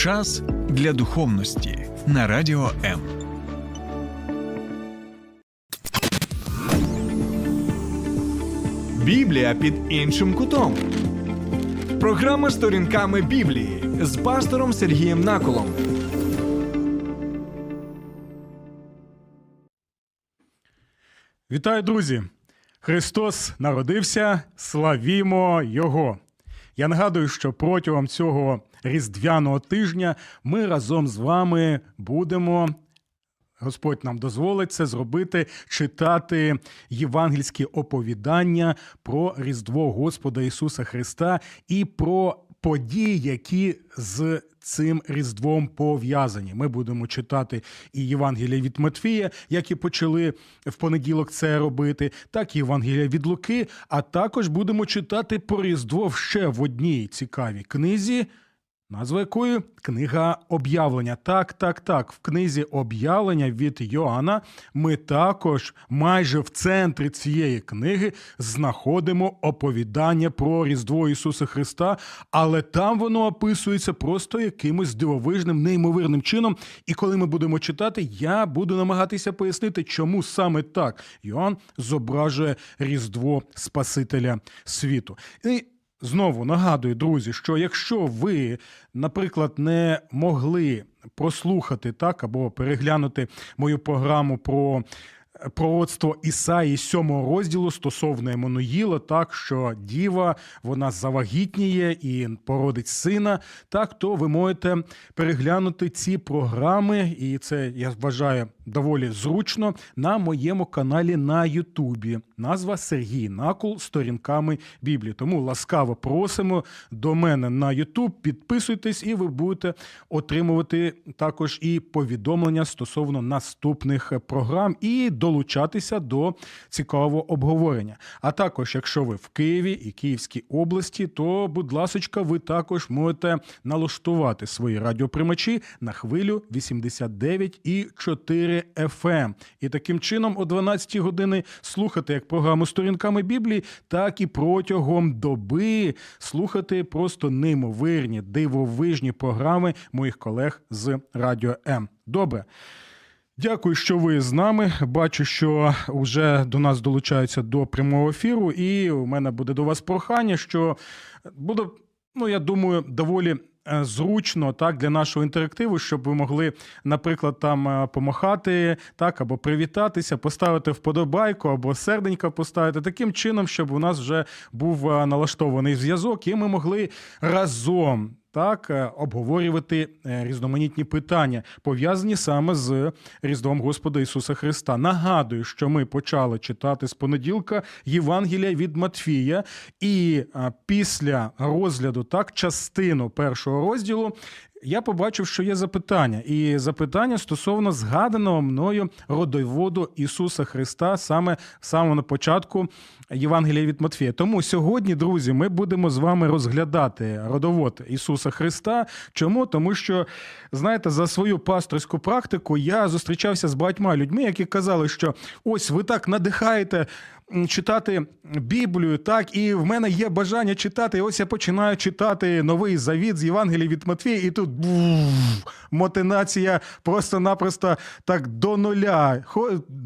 Час для духовності на радіо М. Біблія під іншим кутом. Програма сторінками Біблії з пастором Сергієм Наколом. Вітаю, друзі! Христос народився, славімо Його! Я нагадую, що протягом цього різдвяного тижня ми разом з вами будемо. Господь нам дозволить це зробити, читати євангельські оповідання про Різдво Господа Ісуса Христа і про події, які з цим різдвом пов'язані. Ми будемо читати і Євангелія від Матфія, як і почали в понеділок це робити, так і Євангелія від Луки. А також будемо читати про Різдво ще в одній цікавій книзі. Назва якої книга об'явлення. Так, так, так. В книзі об'явлення від Йоанна ми також майже в центрі цієї книги знаходимо оповідання про Різдво Ісуса Христа, але там воно описується просто якимось дивовижним, неймовірним чином. І коли ми будемо читати, я буду намагатися пояснити, чому саме так Йоанн зображує Різдво Спасителя світу. І Знову нагадую, друзі, що якщо ви, наприклад, не могли прослухати так або переглянути мою програму про пророцтво Ісаї 7 розділу стосовно Еммануїла, так що діва вона завагітніє і породить сина, так то ви можете переглянути ці програми, і це я вважаю доволі зручно на моєму каналі на Ютубі. Назва Сергій Накул сторінками Біблії. Тому ласкаво просимо до мене на Ютуб. Підписуйтесь, і ви будете отримувати також і повідомлення стосовно наступних програм і долучатися до цікавого обговорення. А також, якщо ви в Києві і Київській області, то, будь ласочка, ви також можете налаштувати свої радіоприймачі на хвилю 89,4 FM. І таким чином, о 12 години слухати як програму сторінками Біблії, так і протягом доби слухати просто неймовирні, дивовижні програми моїх колег з Радіо М. Добре. Дякую, що ви з нами. Бачу, що вже до нас долучаються до прямого ефіру, і у мене буде до вас прохання, що буде, ну я думаю, доволі зручно так для нашого інтерактиву, щоб ви могли, наприклад, там е, помахати так або привітатися, поставити вподобайку або серденька поставити. Таким чином, щоб у нас вже був е, налаштований зв'язок, і ми могли разом так е, обговорювати е, різноманітні питання, пов'язані саме з Різдвом Господа Ісуса Христа. Нагадую, що ми почали читати з понеділка Євангелія від Матфія, і е, після розгляду так частину першого розділу я побачив, що є запитання, і запитання стосовно згаданого мною родоводу Ісуса Христа саме в самому початку Євангелія від Матфія. Тому сьогодні, друзі, ми будемо з вами розглядати родовод Ісуса Христа. Чому? Тому що, знаєте, за свою пасторську практику я зустрічався з багатьма людьми, які казали, що ось ви так надихаєте читати Біблію, так, і в мене є бажання читати. І ось я починаю читати новий завіт з Євангелії від Матвія, і тут мотинація просто-напросто так до нуля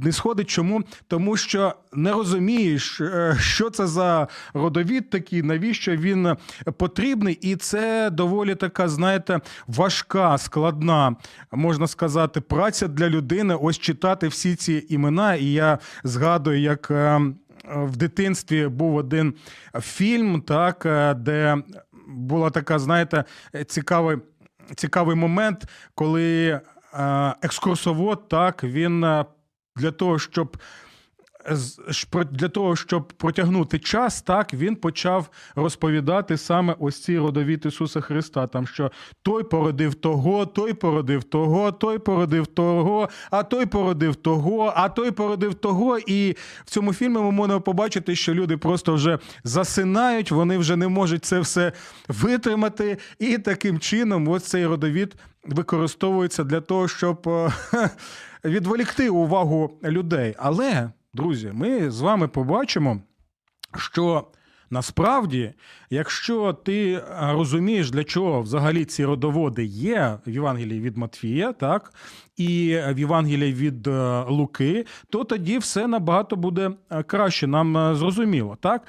не сходить. Чому? Тому що не розумієш, е, що це за родовід такий, навіщо він потрібний, і це доволі така, знаєте, важка, складна, можна сказати, праця для людини. Ось читати всі ці імена. І я згадую, як. Ем, в дитинстві був один фільм, так, е, де була така, знаєте, цікавий цікавий момент, коли е, екскурсовод так, він е, для того, щоб для того, щоб протягнути час, так він почав розповідати саме ось ці родовід Ісуса Христа. Там що той породив того, той породив того, той породив того, а той породив того, а той породив того. І в цьому фільмі ми можемо побачити, що люди просто вже засинають, вони вже не можуть це все витримати. І таким чином, ось цей родовід використовується для того, щоб відволікти увагу людей. Але. Друзі, ми з вами побачимо, що Насправді, якщо ти розумієш, для чого взагалі ці родоводи є в Євангелії від Матфія, так і в Євангелії від е, Луки, то тоді все набагато буде е, краще нам е, зрозуміло, так?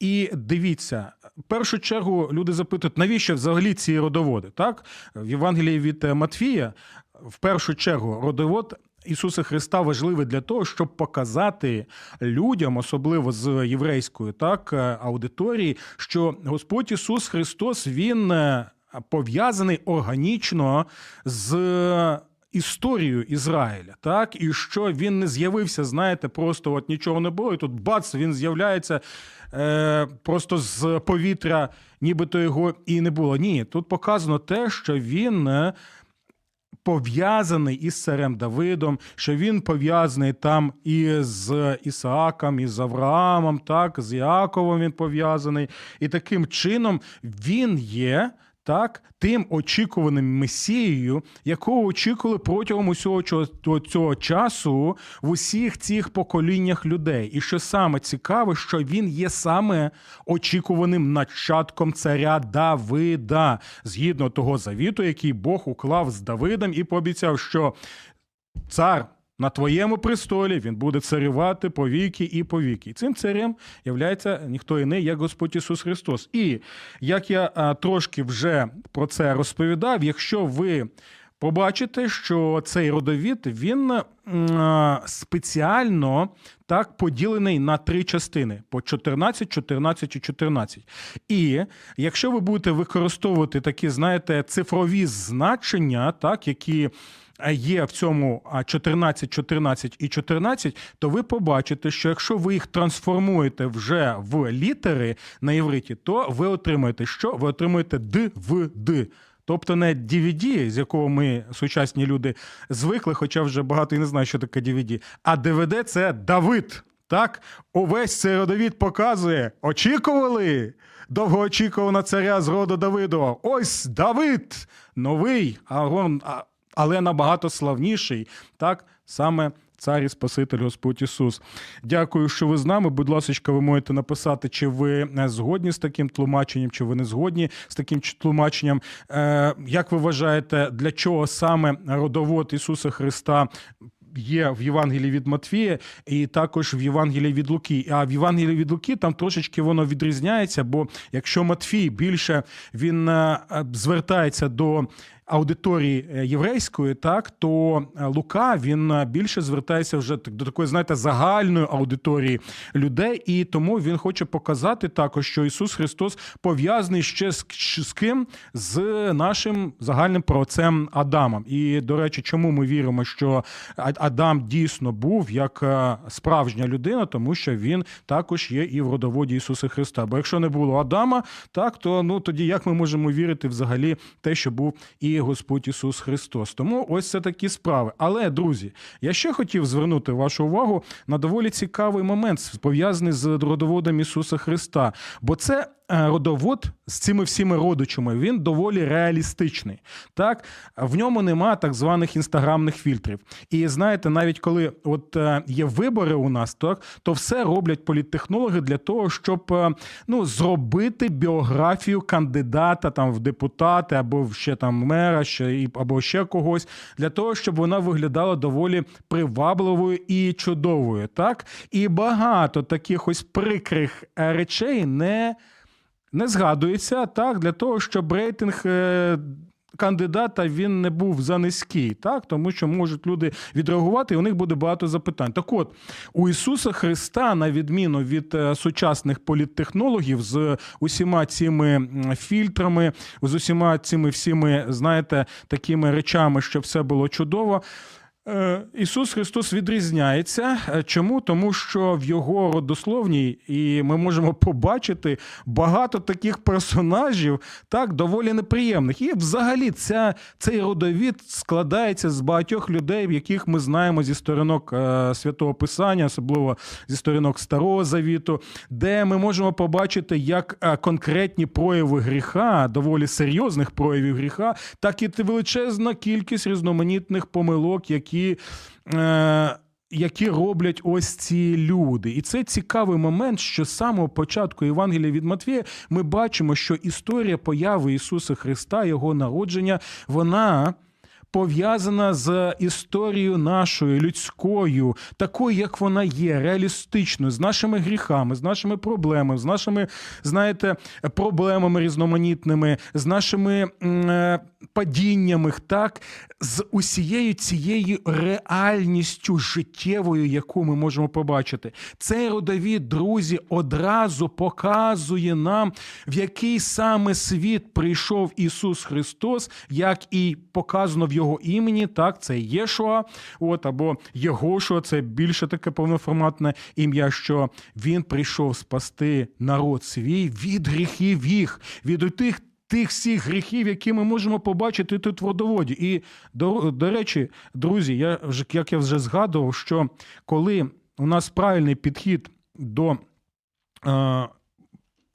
І дивіться, в першу чергу люди запитують, навіщо взагалі ці родоводи? Так, в Євангелії від е, Матфія, в першу чергу, родовод. Ісуса Христа важливий для того, щоб показати людям, особливо з єврейської так е, аудиторії, що Господь Ісус Христос Він е, пов'язаний органічно з історією Ізраїля, так і що він не з'явився, знаєте, просто от нічого не було, і тут бац, він з'являється е, просто з повітря, нібито його і не було. Ні, тут показано те, що він. Пов'язаний із царем Давидом, що він пов'язаний там і з Ісааком, і з Авраамом, так, з Іаковом він пов'язаний. І таким чином він є так, тим очікуваним месією, якого очікували протягом усього цього, часу в усіх цих поколіннях людей. І що саме цікаве, що він є саме очікуваним нащадком царя Давида, згідно того завіту, який Бог уклав з Давидом, і пообіцяв, що цар. На твоєму престолі він буде царювати по віки і по віки. І цим царем являється ніхто іний, як Господь Ісус Христос. І як я трошки вже про це розповідав, якщо ви побачите, що цей родовід він спеціально так поділений на три частини: по 14, 14 і 14. І якщо ви будете використовувати такі, знаєте, цифрові значення, так, які є в цьому 14, 14 і 14, то ви побачите, що якщо ви їх трансформуєте вже в літери на євриті, то ви отримаєте що? Ви отримуєте Д в Д. Тобто не DVD, з якого ми сучасні люди звикли, хоча вже багато і не знає, що таке DVD, а DVD – це Давид. Так, увесь цей родовід показує. Очікували довгоочікуваного царя з роду Давидова. Ось Давид, новий, Арон, а- але набагато славніший. Так, саме цар і Спаситель Господь Ісус. Дякую, що ви з нами. Будь ласка, ви можете написати, чи ви е, згодні з таким тлумаченням, чи ви не згодні з таким тлумаченням. Е, як ви вважаєте, для чого саме родовод Ісуса Христа? Є в Євангелії від Матвія і також в Євангелії від Луки. А в Євангелії від Луки там трошечки воно відрізняється, бо якщо Матфій більше він е, звертається до аудиторії е, єврейської, так то е, Лука він е, більше звертається вже до такої, знаєте, загальної аудиторії людей, і тому він хоче показати також, що Ісус Христос пов'язаний ще з, з ким з нашим загальним праотцем Адамом. І до речі, чому ми віримо, що Адам дійсно був як справжня людина, тому що він також є і в родоводі Ісуса Христа. Бо якщо не було Адама, так то ну тоді як ми можемо вірити взагалі те, що був і Господь Ісус Христос? Тому ось це такі справи. Але друзі, я ще хотів звернути вашу увагу на доволі цікавий момент, пов'язаний з родоводом Ісуса Христа, бо це. Е, Родовод з цими всіми родичами він доволі реалістичний. Так в ньому нема так званих інстаграмних фільтрів. І знаєте, навіть коли от е, є вибори у нас, так то все роблять політтехнологи для того, щоб е, ну зробити біографію кандидата там в депутати або ще там мера, ще або ще когось, для того, щоб вона виглядала доволі привабливою і чудовою. Так і багато таких ось прикрих речей не не згадується так для того, щоб рейтинг. е, Кандидата він не був за низький, так тому що можуть люди відреагувати, і у них буде багато запитань. Так, от у Ісуса Христа, на відміну від е, сучасних політтехнологів, з усіма цими фільтрами, з усіма цими всіми, знаєте, такими речами, щоб все було чудово. Е, Ісус Христос відрізняється. Е, Чому? Тому що в його родословній, і ми можемо побачити багато таких персонажів, так доволі неприємних. І взагалі ця, цей родовід складається з багатьох людей, яких ми знаємо зі сторінок е, святого Писання, особливо зі сторінок Старого Завіту, де ми можемо побачити як конкретні прояви гріха, доволі серйозних проявів гріха, так і величезна кількість різноманітних помилок, які. Е, які роблять ось ці люди. І це цікавий момент, що з самого початку Євангелія від Матвія ми бачимо, що історія появи Ісуса Христа, Його народження, вона. Пов'язана з історією нашою людською, такою, як вона є, реалістичною, з нашими гріхами, з нашими проблемами, з нашими, знаєте, проблемами різноманітними, з нашими м, е, падіннями, так, з усією цією реальністю життєвою, яку ми можемо побачити. Цей родовід, друзі, одразу показує нам, в який саме світ прийшов Ісус Христос, як і показано в його імені, так, це Єшуа, от, або Єгошуа, це більше таке повноформатне ім'я, що він прийшов спасти народ свій від гріхів їх, від тих. Тих всіх гріхів, які ми можемо побачити тут в водоводі. І до, до речі, друзі, я вже як я вже згадував, що коли у нас правильний підхід до е,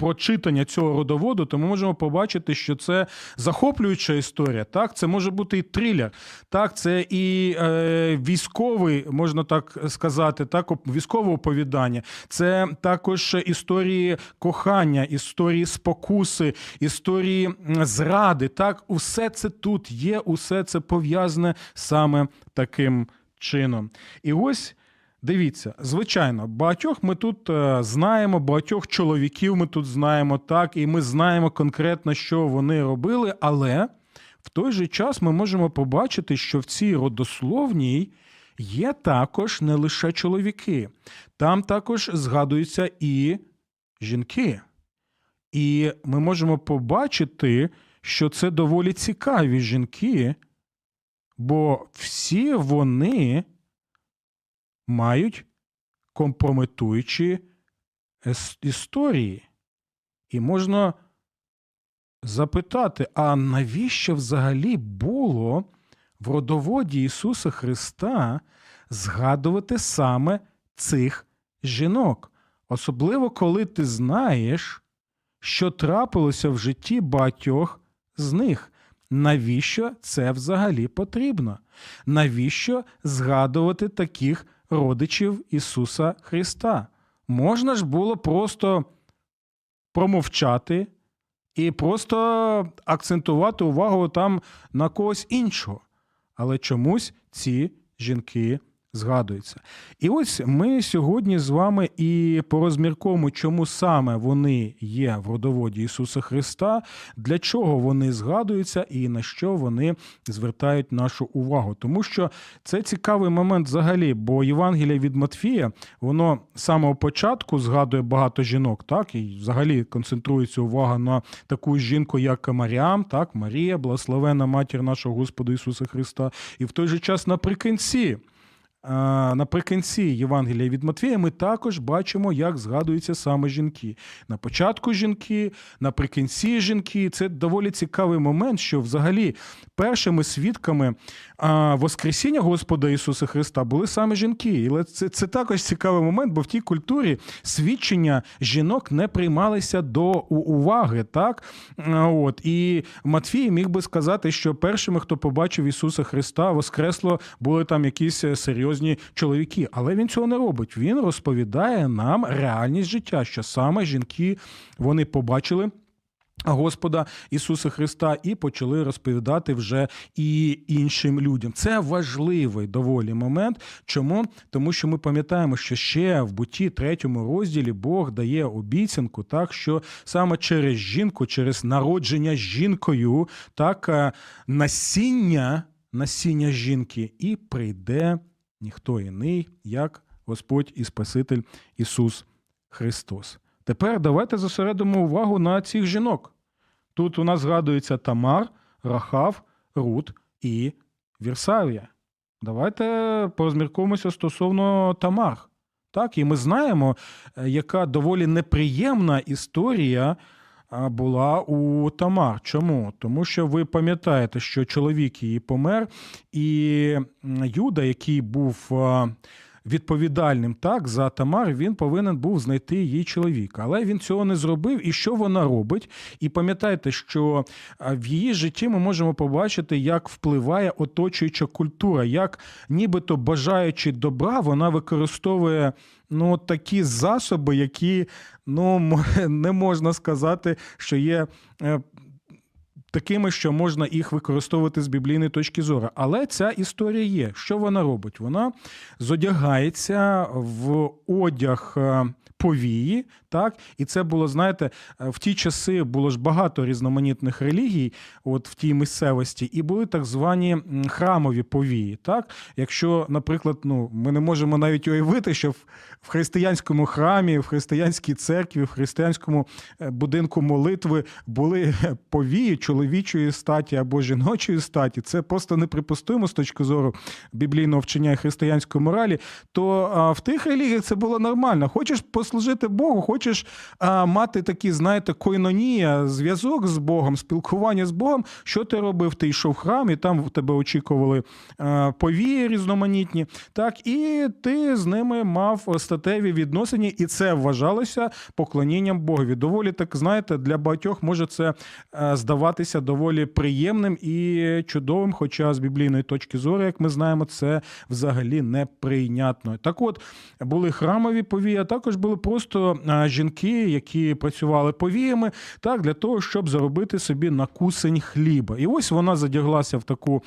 прочитання цього родоводу, то ми можемо побачити, що це захоплююча історія. Так, це може бути і трилер, так, це і е, військовий, можна так сказати, так, військове оповідання. Це також історії кохання, історії спокуси, історії зради. Так, усе це тут є, усе це пов'язане саме таким чином. І ось. Дивіться, звичайно, багатьох ми тут е, знаємо, багатьох чоловіків ми тут знаємо, так, і ми знаємо конкретно, що вони робили, але в той же час ми можемо побачити, що в цій родословній є також не лише чоловіки, там також згадуються і жінки. І ми можемо побачити, що це доволі цікаві жінки, бо всі вони мають компрометуючі історії. І можна запитати: а навіщо взагалі було в родоводі Ісуса Христа згадувати саме цих жінок? Особливо, коли ти знаєш, що трапилося в житті багатьох з них. Навіщо це взагалі потрібно? Навіщо згадувати таких родичів Ісуса Христа? Можна ж було просто промовчати і просто акцентувати увагу там на когось іншого. Але чомусь ці жінки згадуються. І ось ми сьогодні з вами і порозмірковуємо, чому саме вони є в родоводі Ісуса Христа, для чого вони згадуються і на що вони звертають нашу увагу. Тому що це цікавий момент взагалі, бо Євангелія від Матфія, воно з самого початку згадує багато жінок, так, і взагалі концентрується увага на таку жінку, як Маріам, так, Марія, благословена матір нашого Господа Ісуса Христа. І в той же час наприкінці. Наприкінці Євангелія від Матвія ми також бачимо, як згадуються саме жінки. На початку жінки, наприкінці жінки. Це доволі цікавий момент, що взагалі першими свідками Воскресіння Господа Ісуса Христа були саме жінки. Але це, це також цікавий момент, бо в тій культурі свідчення жінок не приймалися до уваги. Так? От. І Матфій міг би сказати, що першими, хто побачив Ісуса Христа, Воскресло, були там якісь е, серйозні чоловіки. Але він цього не робить. Він розповідає нам реальність життя, що саме жінки вони побачили. Господа Ісуса Христа і почали розповідати вже і іншим людям. Це важливий доволі момент. Чому? Тому що ми пам'ятаємо, що ще в буті третьому розділі Бог дає обіцянку, так що саме через жінку, через народження жінкою, так е, насіння, насіння жінки, і прийде ніхто іний, як Господь і Спаситель Ісус Христос. Тепер давайте зосередимо увагу на цих жінок. Тут у нас згадується Тамар, Рахав, Рут і Вірсавія. Давайте порозміркуємося стосовно Тамар. Так, і ми знаємо, е, яка доволі неприємна історія була у Тамар. Чому? Тому що ви пам'ятаєте, що чоловік її помер, і Юда, який був а, відповідальним так за Тамар, він повинен був знайти її чоловіка. Але він цього не зробив. І що вона робить? І пам'ятайте, що в її житті ми можемо побачити, як впливає оточуюча культура, як нібито бажаючи добра, вона використовує. Ну, такі засоби, які ну не можна сказати, що є е, такими, що можна їх використовувати з біблійної точки зору. Але ця історія є. Що вона робить? Вона зодягається в одяг е, повії, так і це було, знаєте, е, в ті часи було ж багато різноманітних релігій, от в тій місцевості, і були так звані храмові повії. Так, якщо, наприклад, ну ми не можемо навіть уявити, що в, християнському храмі, в християнській церкві, в християнському е, будинку молитви були повії чоловічої статі або жіночої статі. Це просто неприпустимо з точки зору біблійного вчення і християнської моралі. То в тих релігіях це було нормально. Хочеш послужити Богу, хочеш а, мати такі, знаєте, койнонія, зв'язок з Богом, спілкування з Богом. Що ти робив? Ти йшов в храм, і там в тебе очікували а, повії різноманітні. Так, і ти з ними мав статеві відносини, і це вважалося поклонінням Богові. Доволі так, знаєте, для багатьох може це здаватися доволі приємним і чудовим. Хоча з біблійної точки зору, як ми знаємо, це взагалі неприйнятно. Так от були храмові повії, а також були просто жінки, які працювали повіями, так для того, щоб заробити собі на кусень хліба. І ось вона задяглася в таку.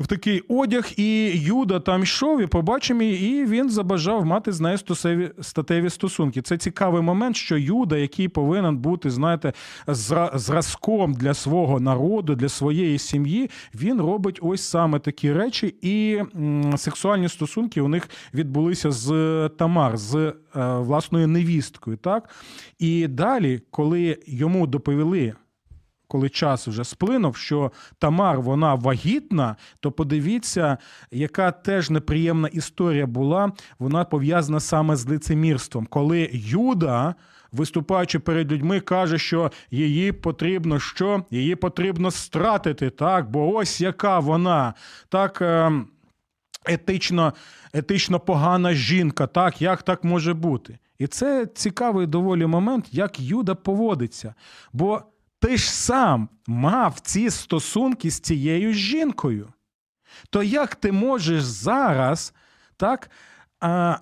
В такий одяг, і Юда там йшов і побачив і він забажав мати з нею стосеві, статеві стосунки. Це цікавий момент, що Юда, який повинен бути, знаєте, зра- зразком для свого народу, для своєї сім'ї, він робить ось саме такі речі, і сексуальні стосунки у них відбулися з Тамар, з е, власною невісткою. Так? І далі, коли йому доповіли коли час вже сплинув, що Тамар вона вагітна, то подивіться, яка теж неприємна історія була. Вона пов'язана саме з лицемірством, коли Юда. Виступаючи перед людьми, каже, що її потрібно що? Її потрібно стратити, так? Бо ось яка вона так ем, етично, етично погана жінка, так? Як так може бути? І це цікавий доволі момент, як Юда поводиться. Бо ти ж сам мав ці стосунки з цією жінкою. То як ти можеш зараз так, а,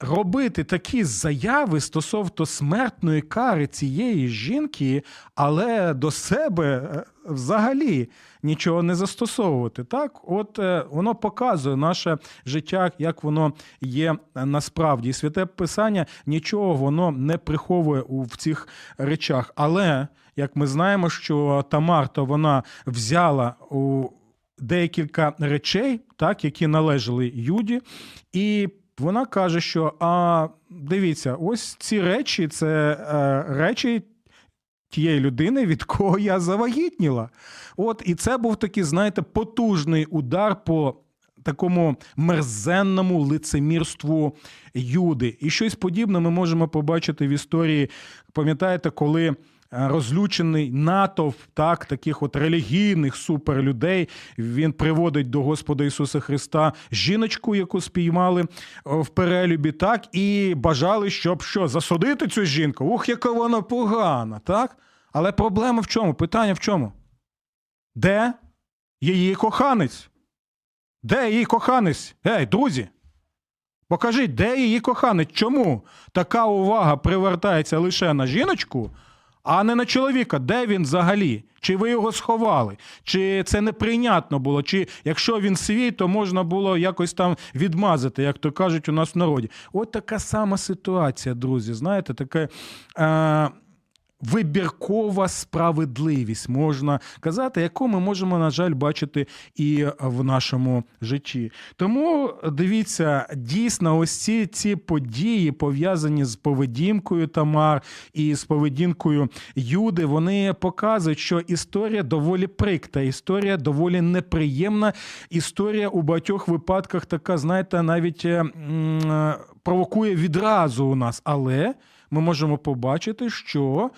робити такі заяви стосовно смертної кари цієї жінки, але до себе е, взагалі нічого не застосовувати? Так, от е, воно показує наше життя, як воно є насправді. Святе писання нічого воно не приховує у в цих речах. Але як ми знаємо, що Тамар, то вона взяла у декілька речей, так, які належали Юді, і вона каже, що а дивіться, ось ці речі це е, речі. Тієї людини, від кого я завагітніла. От і це був такий, знаєте, потужний удар по такому мерзенному лицемірству Юди. І щось подібне ми можемо побачити в історії. Пам'ятаєте, коли розлючений натовп так, таких от релігійних суперлюдей. Він приводить до Господа Ісуса Христа жіночку, яку спіймали в перелюбі, так, і бажали, щоб що, засудити цю жінку. Ух, яка вона погана, так? Але проблема в чому? Питання в чому? Де її коханець? Де її коханець? Ей, друзі! Покажіть, де її коханець? Чому така увага привертається лише на жіночку, а не на чоловіка? Де він взагалі? Чи ви його сховали? Чи це неприйнятно було? Чи якщо він свій, то можна було якось там відмазати, як то кажуть у нас в народі? От така сама ситуація, друзі. Знаєте, таке. Е- Вибіркова справедливість можна казати, яку ми можемо, на жаль, бачити і в нашому житті. Тому дивіться, дійсно, ось ці, ці події пов'язані з поведінкою Тамар і з поведінкою Юди, вони показують, що історія доволі прикта, історія доволі неприємна. Історія у багатьох випадках така, знаєте, навіть е, м, провокує відразу у нас, але ми можемо побачити, що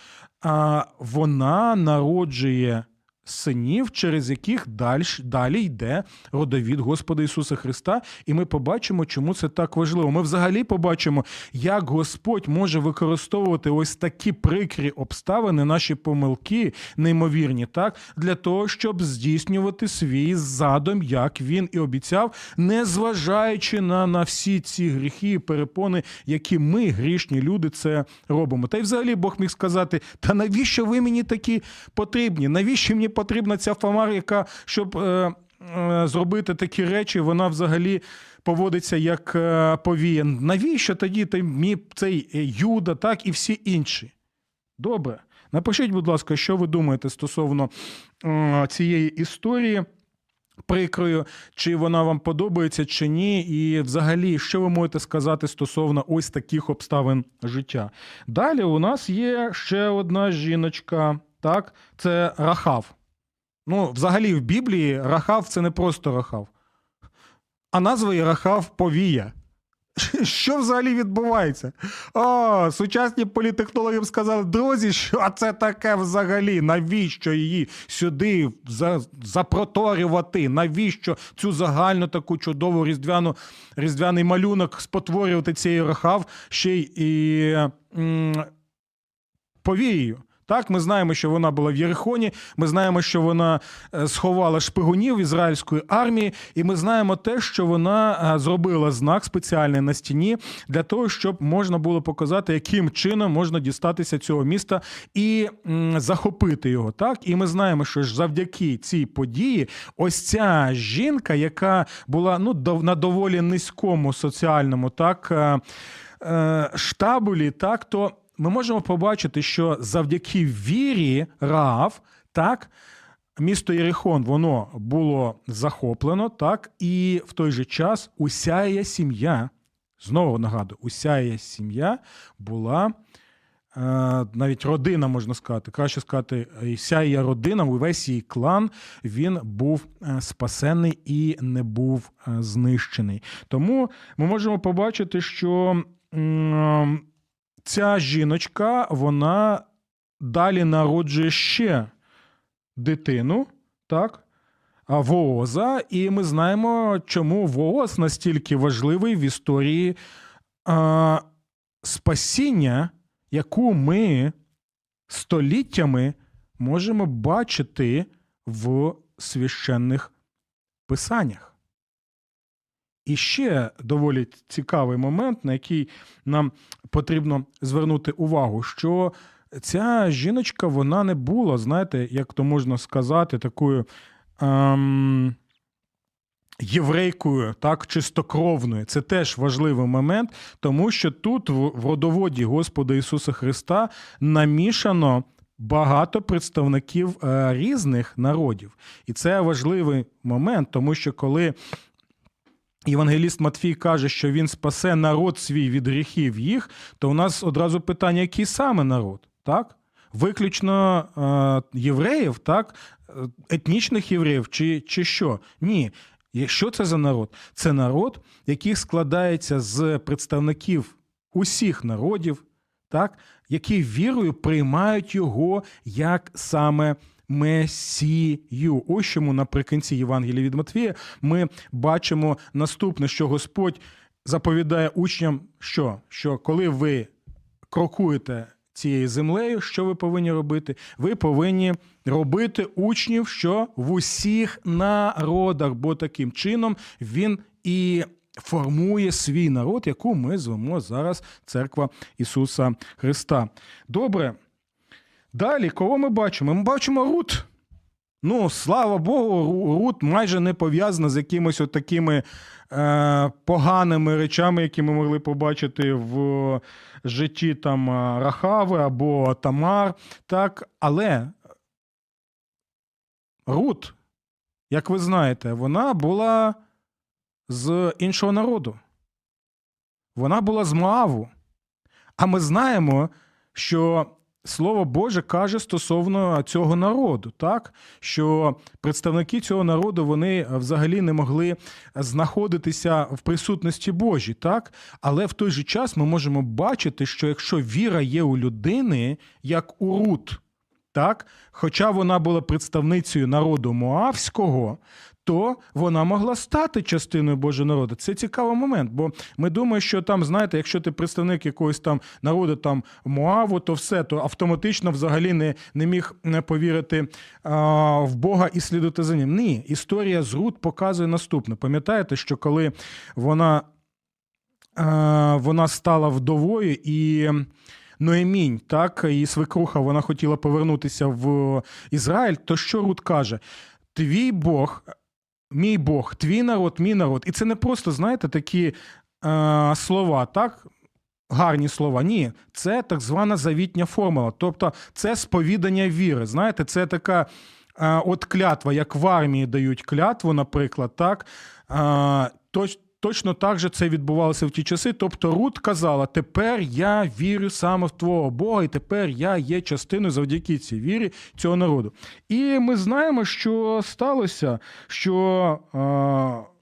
вона народжує синів, через яких далі, далі йде родовід Господа Ісуса Христа, і ми побачимо, чому це так важливо. Ми взагалі побачимо, як Господь може використовувати ось такі прикрі обставини, наші помилки, неймовірні, так, для того, щоб здійснювати свій задум, як він і обіцяв, не зважаючи на, на всі ці гріхи і перепони, які ми, грішні люди, це робимо. Та й взагалі Бог міг сказати: та навіщо ви мені такі потрібні? Навіщо мені потрібна ця фамара, яка щоб е, е, зробити такі речі, вона взагалі. Поводиться як е, повія. Навіщо тоді цей е, Юда, так і всі інші? Добре. Напишіть, будь ласка, що ви думаєте стосовно е, цієї історії прикрою, чи вона вам подобається, чи ні, і взагалі, що ви можете сказати стосовно ось таких обставин життя. Далі у нас є ще одна жіночка, так, це Рахав. Ну, взагалі, в Біблії Рахав це не просто Рахав, а назва її Рахав Повія. Що взагалі відбувається? О, сучасні політехнологи сказали, друзі, що це таке взагалі? Навіщо її сюди за, запроторювати? Навіщо цю загальну таку чудову різдвяну, різдвяний малюнок спотворювати цією рахав ще й і повією? Так, ми знаємо, що вона була в Єрихоні. Ми знаємо, що вона е, сховала шпигунів ізраїльської армії, і ми знаємо те, що вона е, зробила знак спеціальний на стіні для того, щоб можна було показати, яким чином можна дістатися цього міста і захопити його. Так, і ми знаємо, що ж завдяки цій події, ось ця жінка, яка була ну на доволі низькому соціальному так. е, штабулі, так то ми можемо побачити, що завдяки вірі Раав, так, місто Єрихон, воно було захоплено, так, і в той же час уся її сім'я, знову нагадую, уся її сім'я була. е, Навіть родина можна сказати, краще сказати, вся її родина, увесь її клан, він був е, спасений і не був е, знищений. Тому ми можемо побачити, що ця жіночка вона далі народжує ще дитину, так? Вооза, і ми знаємо, чому Вооз настільки важливий в історії а, спасіння, яку ми століттями можемо бачити в священних писаннях. І ще доволі цікавий момент, на який нам потрібно звернути увагу, що ця жіночка вона не була, знаєте, як то можна сказати, такою ем, єврейкою, так, чистокровною. Це теж важливий момент, тому що тут, в родоводі Господа Ісуса Христа, намішано. Багато представників е, різних народів, і це важливий момент, тому що коли Євангеліст Матфій каже, що він спасе народ свій від гріхів їх, то у нас одразу питання, який саме народ, так? Виключно е, євреїв, так? Етнічних євреїв, чи, чи що? Ні. Що це за народ? Це народ, який складається з представників усіх народів, так? які вірою приймають його як саме Месію. Ось чому наприкінці Євангелія від Матвія ми бачимо наступне, що Господь заповідає учням, що, що коли ви крокуєте цією землею, що ви повинні робити? Ви повинні робити учнів, що в усіх народах, бо таким чином він і формує свій народ, яку ми звемо зараз Церква Ісуса Христа. Добре. Далі, кого ми бачимо? Ми бачимо Рут. Ну, слава Богу, Рут майже не пов'язана з якимись от такими е, поганими речами, які ми могли побачити в житті там е, Рахави або Тамар. Так, але Рут, як ви знаєте, вона була з іншого народу. Вона була з Моаву. А ми знаємо, що Слово Боже каже стосовно цього народу, так? Що представники цього народу вони взагалі не могли знаходитися в присутності Божій, так? Але в той же час ми можемо бачити, що якщо віра є у людини, як у Рут, так, хоча вона була представницею народу Моавського, то вона могла стати частиною Божого народу. Це цікавий момент, бо ми думаємо, що там, знаєте, якщо ти представник якогось там народу там Моаву, то все, то автоматично взагалі не, не міг повірити а, в Бога і слідувати за ним. Ні, історія з Рут показує наступне. Пам'ятаєте, що коли вона, а, вона стала вдовою і. Ноемінь, так, і свекруха, вона хотіла повернутися в Ізраїль. То що Рут каже? Твій Бог, мій Бог, твій народ, мій народ. І це не просто, знаєте, такі е, слова, так? Гарні слова. Ні, це так звана завітня формула. Тобто це сповідання віри. Знаєте, це така е, от клятва, як в армії дають клятву, наприклад, так. Е, Точно так же це відбувалося в ті часи. Тобто Рут казала: тепер я вірю саме в твого Бога, і тепер я є частиною завдяки цій вірі цього народу. І ми знаємо, що сталося, що е,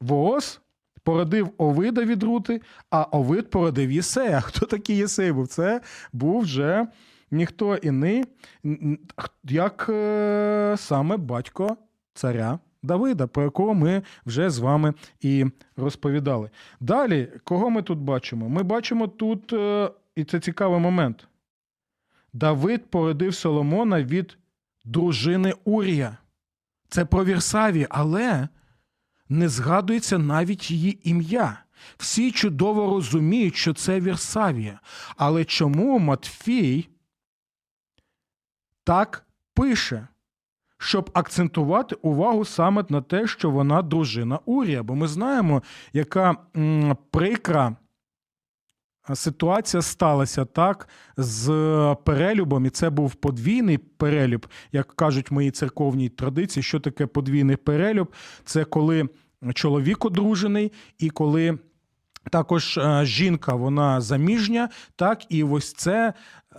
Воос породив Овида від Рути, а Овид породив Єсея. Хто такий Єсей був? Це був вже ніхто іний, як е, саме батько царя. Давида, про якого ми вже з вами і розповідали. Далі, кого ми тут бачимо? Ми бачимо тут, е, і це цікавий момент. Давид породив Соломона від дружини Урія. Це про Вірсаві, але не згадується навіть її ім'я. Всі чудово розуміють, що це Вірсавія. Але чому Матфій так пише? Щоб акцентувати увагу саме на те, що вона дружина Урія. Бо ми знаємо, яка прикра ситуація сталася так з перелюбом, і це був подвійний перелюб, як кажуть в моїй церковній традиції, що таке подвійний перелюб? Це коли чоловік одружений і коли. Також жінка, вона заміжня, так і ось це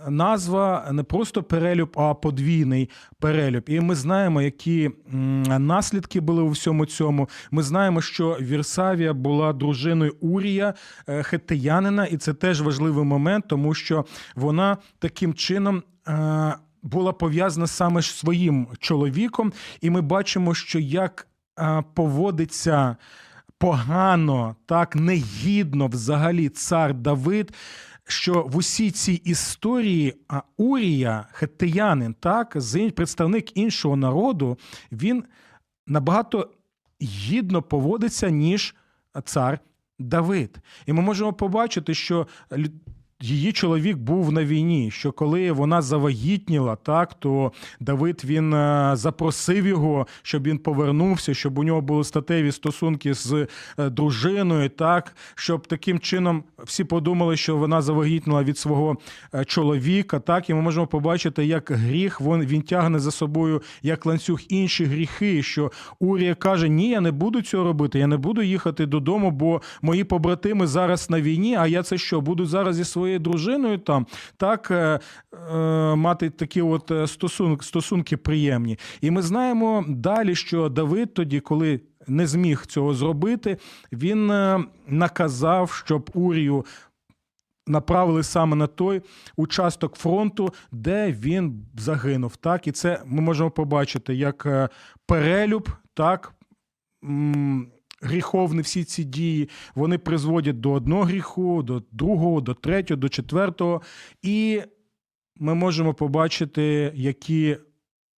назва не просто перелюб, а подвійний перелюб. І ми знаємо, які наслідки були у всьому цьому. Ми знаємо, що Вірсавія була дружиною Урія е, Хеттеянина, і це теж важливий момент, тому що вона таким чином. Е, була пов'язана саме з своїм чоловіком, і ми бачимо, що як е, поводиться погано, так негідно взагалі цар Давид що в усій цій історії Урія, хеттиянин, так, представник іншого народу, він набагато гідно поводиться, ніж цар Давид. І ми можемо побачити, що її чоловік був на війні. Що коли вона завагітніла, так то Давид він е, запросив його, щоб він повернувся, щоб у нього були статеві стосунки з е, дружиною, так щоб таким чином всі подумали, що вона завагітніла від свого е, чоловіка. Так, і ми можемо побачити, як гріх він, він тягне за собою як ланцюг інші гріхи. Що Урія каже: Ні, я не буду цього робити, я не буду їхати додому, бо мої побратими зараз на війні. А я це що буду зараз зі своєю своєю дружиною там так е, е, мати такі от е, стосунки, стосунки приємні. І ми знаємо далі, що Давид тоді, коли не зміг цього зробити, він наказав, щоб Урію. Направили саме на той участок фронту, де він загинув. Так, і це ми можемо побачити як перелюб, так гріховні всі ці дії, вони призводять до одного гріху, до другого, до третього, до четвертого. І ми можемо побачити, які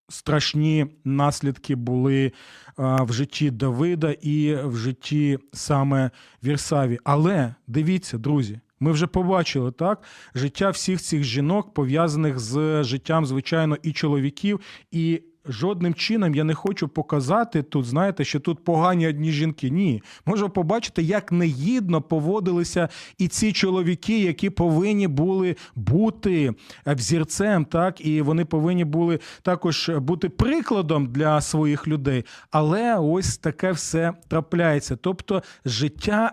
страшні наслідки були в житті Давида і в житті саме Вірсаві. Але дивіться, друзі. Ми вже побачили так життя всіх цих жінок пов'язаних з життям, звичайно, і чоловіків, і жодним чином я не хочу показати тут, знаєте, що тут погані одні жінки. Ні, можу побачити, як негідно поводилися і ці чоловіки, які повинні були бути взірцем, так і вони повинні були також бути прикладом для своїх людей. Але ось таке все трапляється. Тобто життя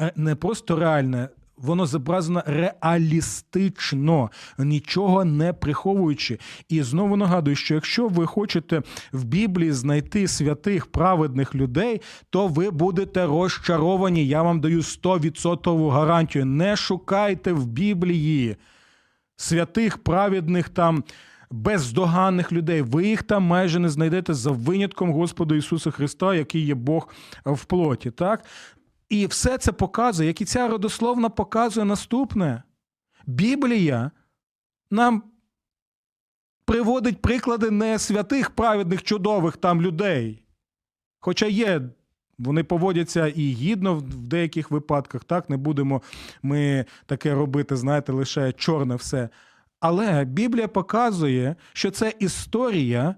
е, не просто реальне воно зображено реалістично, нічого не приховуючи. І знову нагадую, що якщо ви хочете в Біблії знайти святих праведних людей, то ви будете розчаровані. Я вам даю 100% гарантію. Не шукайте в Біблії святих праведних там бездоганних людей. Ви їх там майже не знайдете за винятком Господа Ісуса Христа, який є Бог в плоті. Так? І все це показує, як і ця родословна показує наступне. Біблія нам приводить приклади не святих, праведних, чудових там людей. Хоча є, вони поводяться і гідно в деяких випадках, так, не будемо ми таке робити, знаєте, лише чорне все. Але Біблія показує, що це історія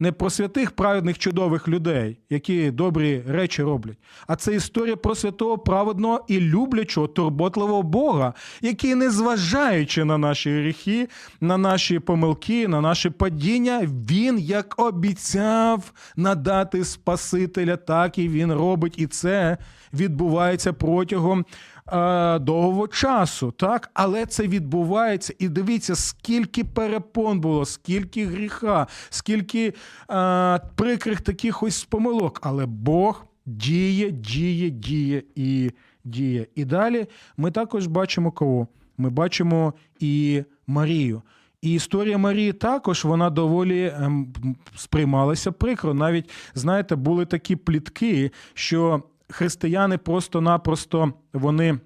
не про святих праведних чудових людей, які добрі речі роблять, а це історія про святого праведного і люблячого, турботливого Бога, який, незважаючи на наші гріхи, на наші помилки, на наші падіння, він як обіцяв надати Спасителя, так і він робить. І це відбувається протягом е, довгого часу, так? Але це відбувається. І дивіться, скільки перепон було, скільки гріха, скільки е, прикрих таких ось помилок. Але Бог діє, діє, діє і діє. І далі ми також бачимо кого? Ми бачимо і Марію. І історія Марії також вона доволі ем, сприймалася прикро. Навіть знаєте, були такі плітки, що християни просто-напросто вони.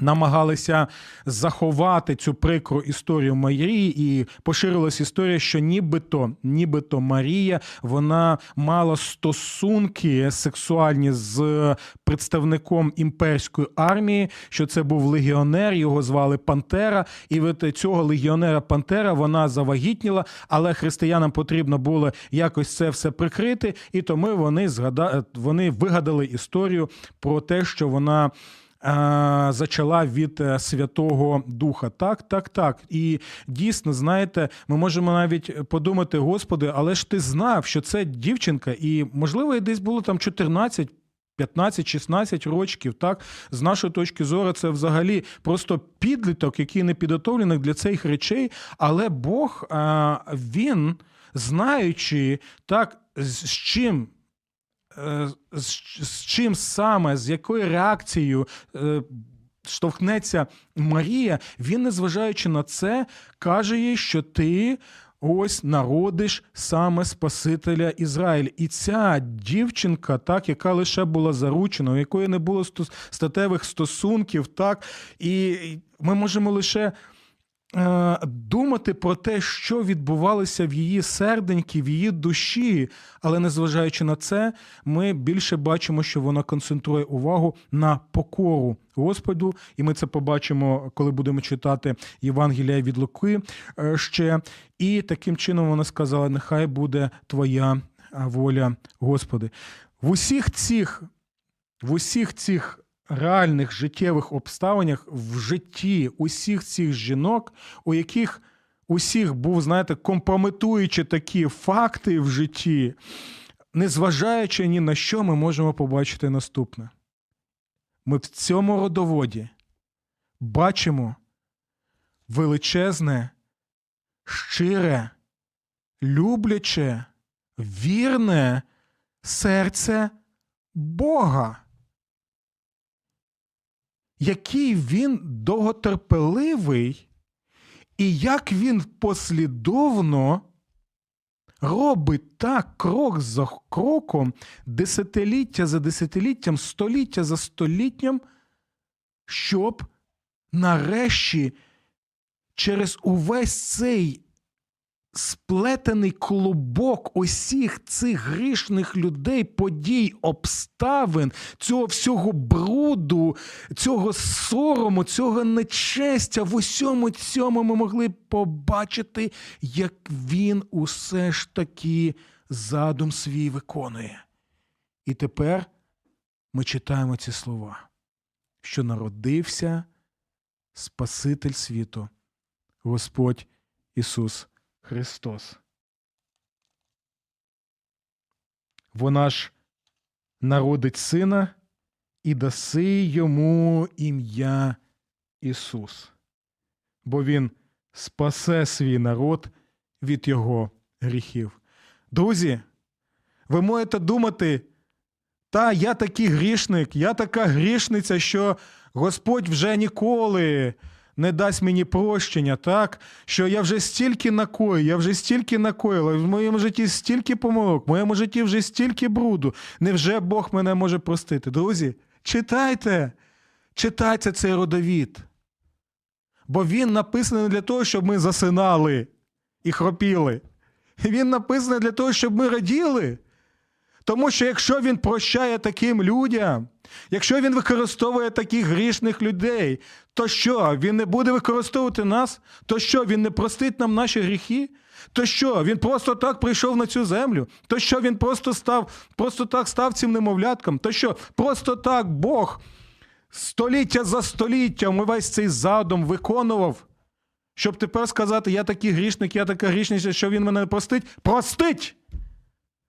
Намагалися заховати цю прикру історію Марії, і поширилась історія, що нібито, нібито Марія вона мала стосунки сексуальні з представником імперської армії, що це був легіонер, його звали Пантера. І від цього легіонера Пантера вона завагітніла, але християнам потрібно було якось це все прикрити, і тому вони згада... вони вигадали історію про те, що вона. Е, Зачала від е, Святого Духа. Так, так, так. І дійсно, знаєте, ми можемо навіть подумати, Господи, але ж ти знав, що це дівчинка, і можливо, їй десь було там 14 15-16 років, так з нашої точки зору, це взагалі просто підліток, який не підготовлений для цих речей. Але Бог, він, знаючи так, з чим. Е, З, чим саме, з якою реакцією е, штовхнеться Марія, він, незважаючи на це, каже їй, що ти ось народиш саме Спасителя Ізраїль. І ця дівчинка, так, яка лише була заручена, у якої не було статевих стосунків, так, і ми можемо лише. Е, Думати про те, що відбувалося в її серденькі, в її душі, але незважаючи на це, ми більше бачимо, що вона концентрує увагу на покору Господу, і ми це побачимо, коли будемо читати Євангелія від Луки е, ще. І таким чином вона сказала: Нехай буде твоя воля, Господи. В усіх цих, в усіх цих реальних життєвих обставинах в житті усіх цих жінок, у яких усіх був, знаєте, компрометуючи такі факти в житті, незважаючи ні на що, ми можемо побачити наступне. Ми в цьому родоводі бачимо величезне, щире, любляче, вірне серце Бога який він довготерпеливий, і як він послідовно робить так крок за кроком, десятиліття за десятиліттям, століття за століттям, щоб нарешті через увесь цей сплетений клубок усіх цих грішних людей, подій, обставин, цього всього бруду, цього сорому, цього нечестя, в усьому цьому ми могли побачити, як він усе ж таки задум свій виконує. І тепер ми читаємо ці слова, що народився Спаситель світу, Господь Ісус Христос. Вона ж народить сина і даси йому ім'я Ісус, бо Він спасе свій народ від його гріхів. Друзі, ви можете думати, та я такий грішник, я така грішниця, що Господь вже ніколи не дасть мені прощення, так? Що я вже стільки накоїв, я вже стільки накоїла, в моєму житті стільки помилок, в моєму житті вже стільки бруду. Невже Бог мене може простити? Друзі, читайте, читайте цей родовід. Бо він написаний не для того, щоб ми засинали і хропіли. Він написаний для того, щоб ми раділи. Тому що якщо він прощає таким людям, якщо він використовує таких грішних людей, то що, він не буде використовувати нас? То що, він не простить нам наші гріхи? То що, він просто так прийшов на цю землю? То що він просто став, просто так став цим немовлятком? То що, просто так Бог століття за століттям увесь цей задум виконував, щоб тепер сказати, я такий грішник, я така грішниця, що він мене не простить? Простить!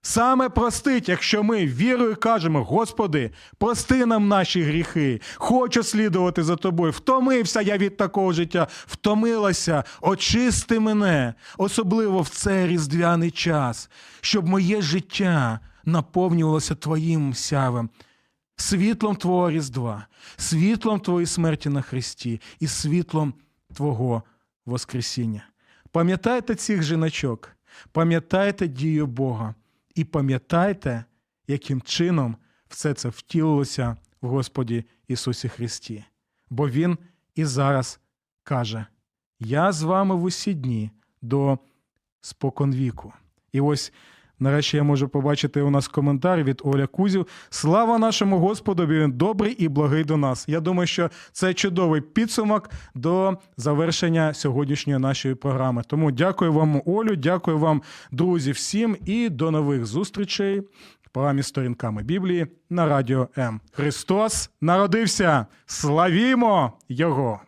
Саме простить, якщо ми вірою кажемо, Господи, прости нам наші гріхи, хочу слідувати за тобою. Втомився я від такого життя, втомилася, очисти мене, особливо в цей різдвяний час, щоб моє життя наповнювалося Твоїм сявом, світлом Твого Різдва, світлом Твоєї смерті на Христі і світлом Твого Воскресіння. Пам'ятайте цих жіночок, пам'ятайте дію Бога. І пам'ятайте, яким чином все це втілилося в Господі Ісусі Христі. Бо Він і зараз каже: Я з вами в усі дні до споконвіку. І ось нарешті я можу побачити у нас коментар від Оля Кузів. Слава нашому Господу, він добрий і благий до нас. Я думаю, що це чудовий підсумок до завершення сьогоднішньої нашої програми. Тому дякую вам, Олю, дякую вам, друзі, всім, і до нових зустрічей в програмі Сторінками Біблії на радіо М. Христос народився! Славімо Його!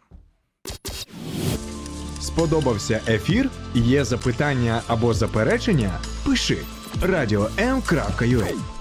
Сподобався ефір? Є запитання або заперечення? Пиши радіом.ua